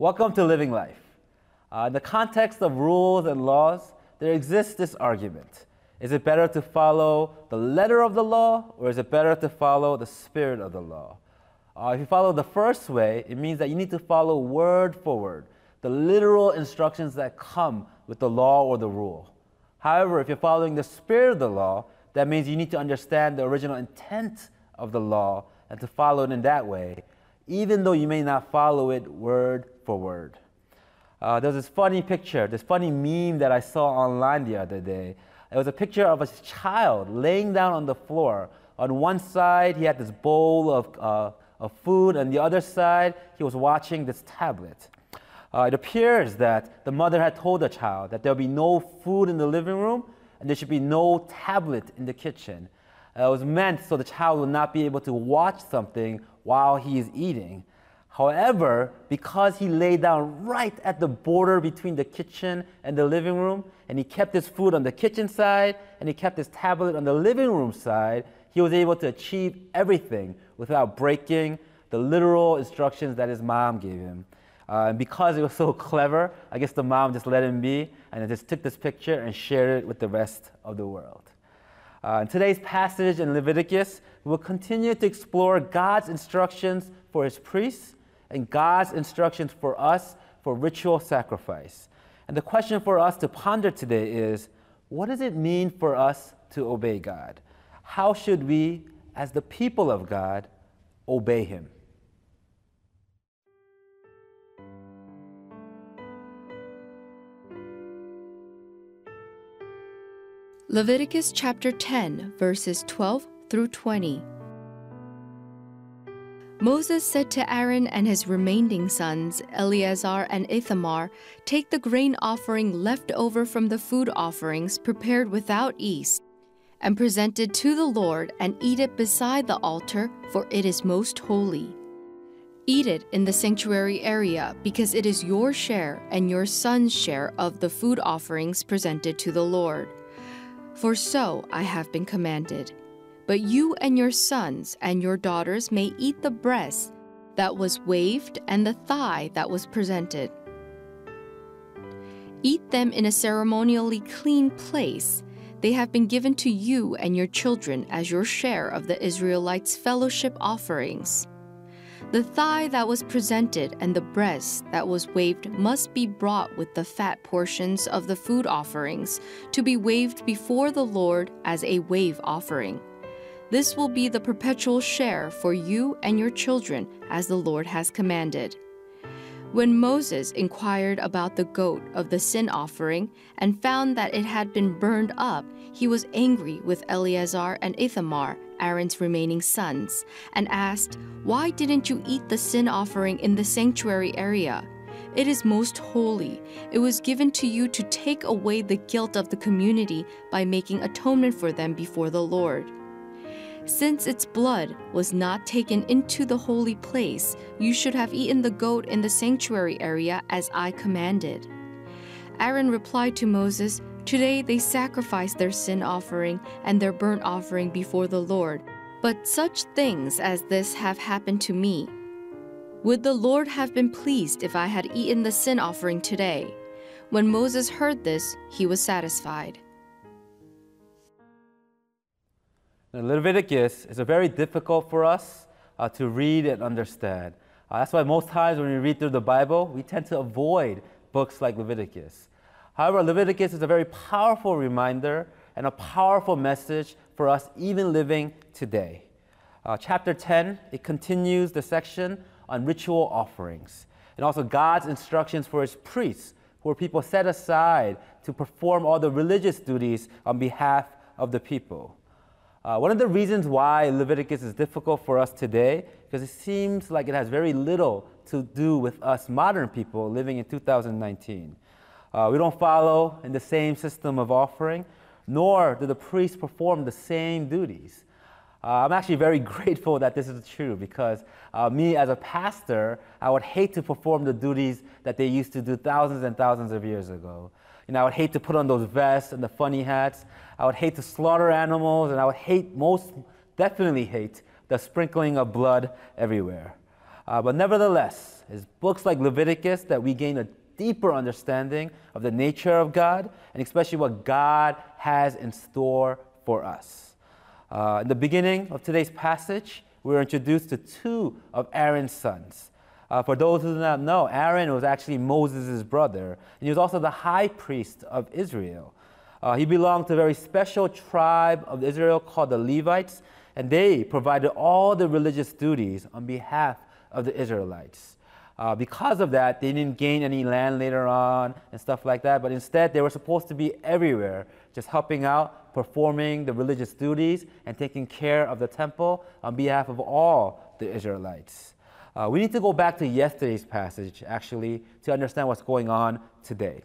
Welcome to Living Life. Uh, in the context of rules and laws, there exists this argument. Is it better to follow the letter of the law, or is it better to follow the spirit of the law? Uh, if you follow the first way, it means that you need to follow word for word the literal instructions that come with the law or the rule. However, if you're following the spirit of the law, that means you need to understand the original intent of the law and to follow it in that way, even though you may not follow it word for word. Uh, there's this funny picture, this funny meme that I saw online the other day. It was a picture of a child laying down on the floor. On one side, he had this bowl of, uh, of food, and the other side, he was watching this tablet. Uh, it appears that the mother had told the child that there'll be no food in the living room and there should be no tablet in the kitchen. Uh, it was meant so the child would not be able to watch something while he is eating. However, because he lay down right at the border between the kitchen and the living room, and he kept his food on the kitchen side and he kept his tablet on the living room side, he was able to achieve everything without breaking the literal instructions that his mom gave him. Uh, and because it was so clever, I guess the mom just let him be and just took this picture and shared it with the rest of the world. Uh, in today's passage in Leviticus, we will continue to explore God's instructions for his priests and God's instructions for us for ritual sacrifice. And the question for us to ponder today is what does it mean for us to obey God? How should we, as the people of God, obey him? Leviticus chapter 10, verses 12 through 20. Moses said to Aaron and his remaining sons, Eleazar and Ithamar, Take the grain offering left over from the food offerings prepared without yeast, and present it to the Lord, and eat it beside the altar, for it is most holy. Eat it in the sanctuary area, because it is your share and your son's share of the food offerings presented to the Lord. For so I have been commanded. But you and your sons and your daughters may eat the breast that was waved and the thigh that was presented. Eat them in a ceremonially clean place. They have been given to you and your children as your share of the Israelites' fellowship offerings. The thigh that was presented and the breast that was waved must be brought with the fat portions of the food offerings to be waved before the Lord as a wave offering. This will be the perpetual share for you and your children, as the Lord has commanded. When Moses inquired about the goat of the sin offering and found that it had been burned up, he was angry with Eleazar and Ithamar, Aaron's remaining sons, and asked, Why didn't you eat the sin offering in the sanctuary area? It is most holy. It was given to you to take away the guilt of the community by making atonement for them before the Lord. Since its blood was not taken into the holy place, you should have eaten the goat in the sanctuary area as I commanded. Aaron replied to Moses, Today they sacrifice their sin offering and their burnt offering before the Lord, but such things as this have happened to me. Would the Lord have been pleased if I had eaten the sin offering today? When Moses heard this, he was satisfied. Leviticus is very difficult for us uh, to read and understand. Uh, that's why most times when we read through the Bible, we tend to avoid books like Leviticus. However, Leviticus is a very powerful reminder and a powerful message for us even living today. Uh, chapter 10, it continues the section on ritual offerings and also God's instructions for his priests, who are people set aside to perform all the religious duties on behalf of the people. Uh, one of the reasons why Leviticus is difficult for us today, because it seems like it has very little to do with us modern people living in 2019. Uh, we don't follow in the same system of offering, nor do the priests perform the same duties. Uh, I'm actually very grateful that this is true because uh, me as a pastor, I would hate to perform the duties that they used to do thousands and thousands of years ago. Know, I would hate to put on those vests and the funny hats. I would hate to slaughter animals, and I would hate, most definitely hate, the sprinkling of blood everywhere. Uh, but nevertheless, it's books like Leviticus that we gain a deeper understanding of the nature of God and especially what God has in store for us. Uh, in the beginning of today's passage, we are introduced to two of Aaron's sons. Uh, for those who do not know, Aaron was actually Moses' brother, and he was also the high priest of Israel. Uh, he belonged to a very special tribe of Israel called the Levites, and they provided all the religious duties on behalf of the Israelites. Uh, because of that, they didn't gain any land later on and stuff like that, but instead they were supposed to be everywhere, just helping out, performing the religious duties, and taking care of the temple on behalf of all the Israelites. Uh, we need to go back to yesterday's passage, actually, to understand what's going on today.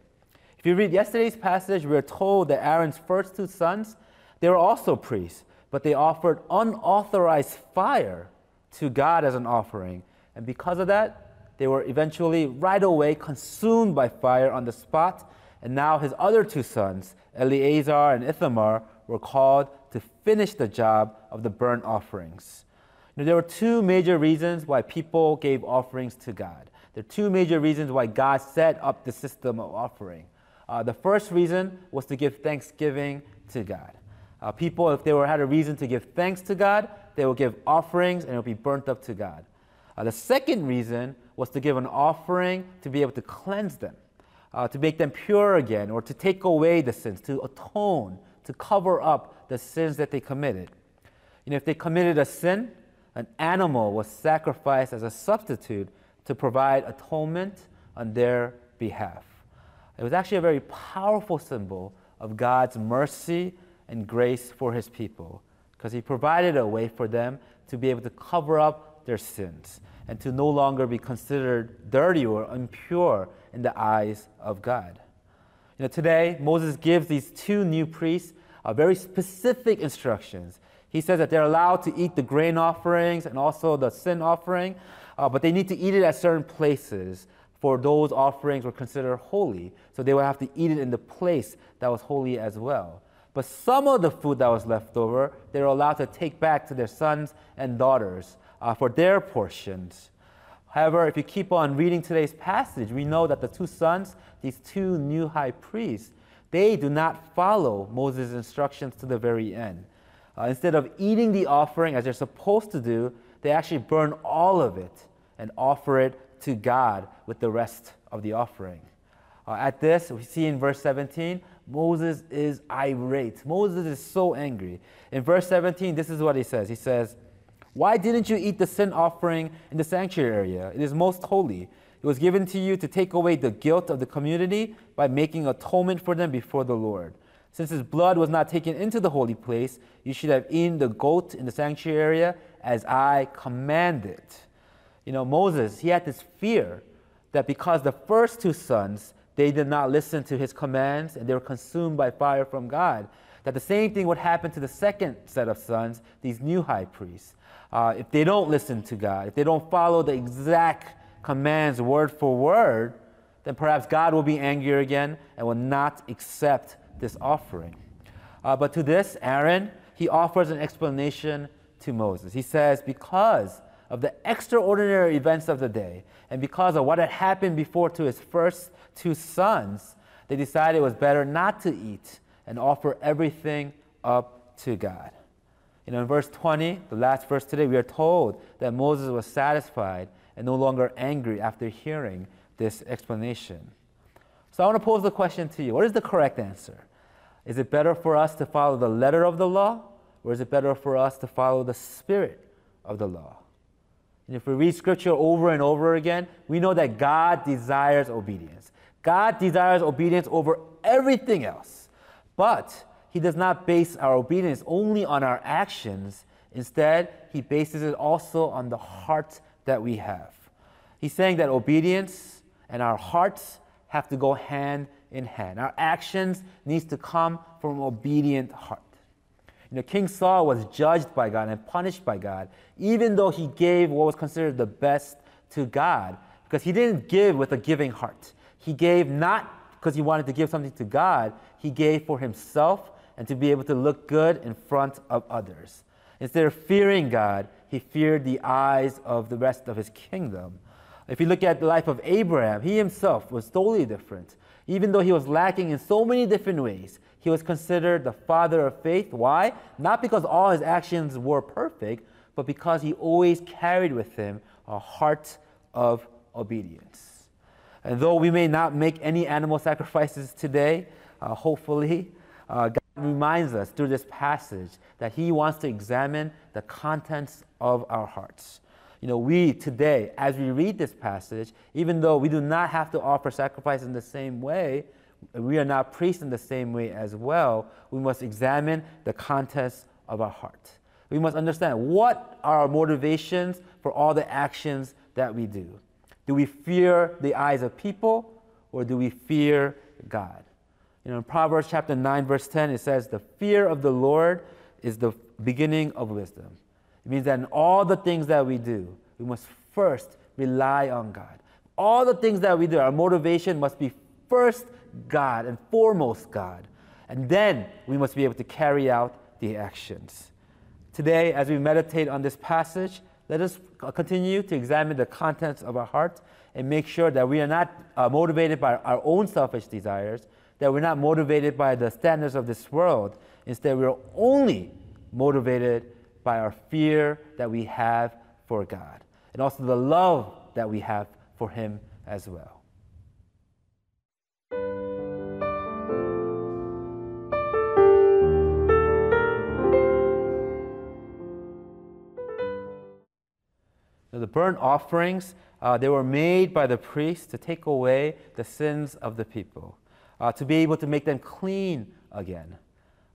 If you read yesterday's passage, we're told that Aaron's first two sons, they were also priests, but they offered unauthorized fire to God as an offering. And because of that, they were eventually right away consumed by fire on the spot. And now his other two sons, Eleazar and Ithamar, were called to finish the job of the burnt offerings. Now, there were two major reasons why people gave offerings to God. There are two major reasons why God set up the system of offering. Uh, the first reason was to give thanksgiving to God. Uh, people, if they were, had a reason to give thanks to God, they would give offerings and it would be burnt up to God. Uh, the second reason was to give an offering to be able to cleanse them, uh, to make them pure again, or to take away the sins, to atone, to cover up the sins that they committed. You know, if they committed a sin, an animal was sacrificed as a substitute to provide atonement on their behalf. It was actually a very powerful symbol of God's mercy and grace for his people because he provided a way for them to be able to cover up their sins and to no longer be considered dirty or impure in the eyes of God. You know, today, Moses gives these two new priests uh, very specific instructions he says that they're allowed to eat the grain offerings and also the sin offering, uh, but they need to eat it at certain places, for those offerings were considered holy. So they would have to eat it in the place that was holy as well. But some of the food that was left over, they were allowed to take back to their sons and daughters uh, for their portions. However, if you keep on reading today's passage, we know that the two sons, these two new high priests, they do not follow Moses' instructions to the very end. Uh, instead of eating the offering as they're supposed to do, they actually burn all of it and offer it to God with the rest of the offering. Uh, at this, we see in verse 17, Moses is irate. Moses is so angry. In verse 17, this is what he says He says, Why didn't you eat the sin offering in the sanctuary area? It is most holy. It was given to you to take away the guilt of the community by making atonement for them before the Lord. Since his blood was not taken into the holy place, you should have eaten the goat in the sanctuary area as I commanded. You know, Moses, he had this fear that because the first two sons, they did not listen to his commands and they were consumed by fire from God, that the same thing would happen to the second set of sons, these new high priests. Uh, if they don't listen to God, if they don't follow the exact commands word for word, then perhaps God will be angry again and will not accept this offering. Uh, but to this, Aaron, he offers an explanation to Moses. He says, Because of the extraordinary events of the day, and because of what had happened before to his first two sons, they decided it was better not to eat and offer everything up to God. You know, in verse 20, the last verse today, we are told that Moses was satisfied and no longer angry after hearing this explanation. So I want to pose the question to you what is the correct answer? Is it better for us to follow the letter of the law, or is it better for us to follow the spirit of the law? And if we read scripture over and over again, we know that God desires obedience. God desires obedience over everything else. But he does not base our obedience only on our actions. Instead, he bases it also on the heart that we have. He's saying that obedience and our hearts have to go hand in hand. Our actions needs to come from an obedient heart. You know, King Saul was judged by God and punished by God, even though he gave what was considered the best to God, because he didn't give with a giving heart. He gave not because he wanted to give something to God, he gave for himself and to be able to look good in front of others. Instead of fearing God, he feared the eyes of the rest of his kingdom. If you look at the life of Abraham, he himself was totally different. Even though he was lacking in so many different ways, he was considered the father of faith. Why? Not because all his actions were perfect, but because he always carried with him a heart of obedience. And though we may not make any animal sacrifices today, uh, hopefully, uh, God reminds us through this passage that He wants to examine the contents of our hearts. You know, we today, as we read this passage, even though we do not have to offer sacrifice in the same way, we are not priests in the same way as well. We must examine the contents of our heart. We must understand what are our motivations for all the actions that we do. Do we fear the eyes of people or do we fear God? You know, in Proverbs chapter 9, verse 10, it says, The fear of the Lord is the beginning of wisdom. It means that in all the things that we do, we must first rely on God. All the things that we do, our motivation must be first God and foremost God. And then we must be able to carry out the actions. Today, as we meditate on this passage, let us continue to examine the contents of our heart and make sure that we are not uh, motivated by our own selfish desires, that we're not motivated by the standards of this world. Instead, we're only motivated by our fear that we have for God and also the love that we have for Him as well. Now, the burnt offerings, uh, they were made by the priests to take away the sins of the people uh, to be able to make them clean again.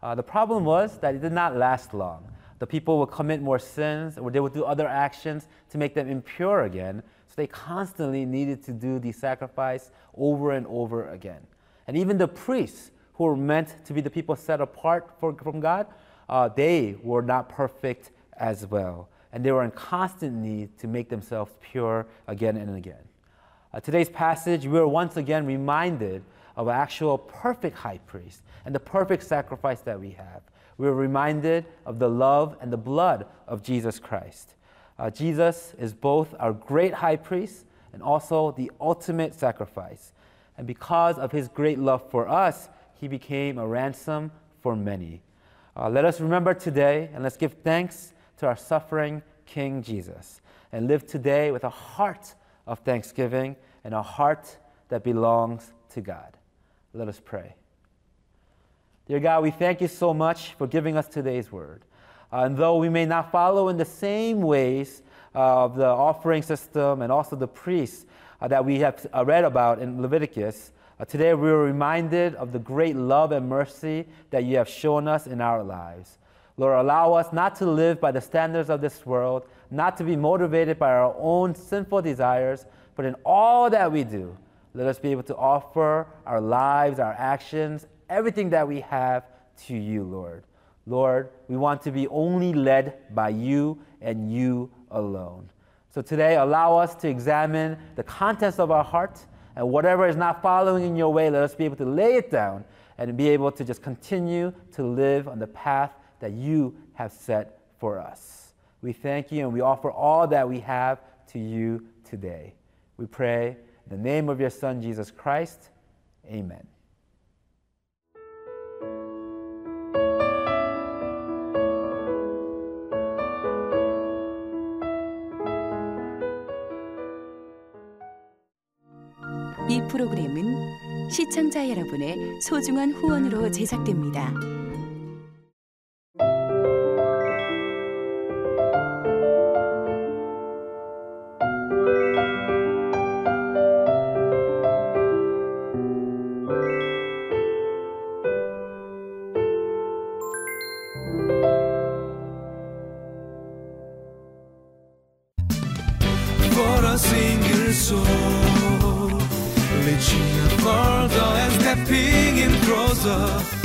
Uh, the problem was that it did not last long. The people would commit more sins or they would do other actions to make them impure again. So they constantly needed to do the sacrifice over and over again. And even the priests, who were meant to be the people set apart for, from God, uh, they were not perfect as well. And they were in constant need to make themselves pure again and again. Uh, today's passage, we are once again reminded of actual perfect high priest and the perfect sacrifice that we have. We're reminded of the love and the blood of Jesus Christ. Uh, Jesus is both our great high priest and also the ultimate sacrifice. And because of his great love for us, he became a ransom for many. Uh, let us remember today and let's give thanks to our suffering King Jesus and live today with a heart of thanksgiving and a heart that belongs to God. Let us pray. Dear God, we thank you so much for giving us today's word. Uh, and though we may not follow in the same ways uh, of the offering system and also the priests uh, that we have uh, read about in Leviticus, uh, today we are reminded of the great love and mercy that you have shown us in our lives. Lord, allow us not to live by the standards of this world, not to be motivated by our own sinful desires, but in all that we do, let us be able to offer our lives, our actions, everything that we have to you, Lord. Lord, we want to be only led by you and you alone. So today, allow us to examine the contents of our heart, and whatever is not following in your way, let us be able to lay it down and be able to just continue to live on the path that you have set for us. We thank you and we offer all that we have to you today. We pray the name of your Son, Jesus Christ, amen. 이 프로그램은 시청자 여러분의 소중한 후원으로 제작됩니다. Stepping in closer.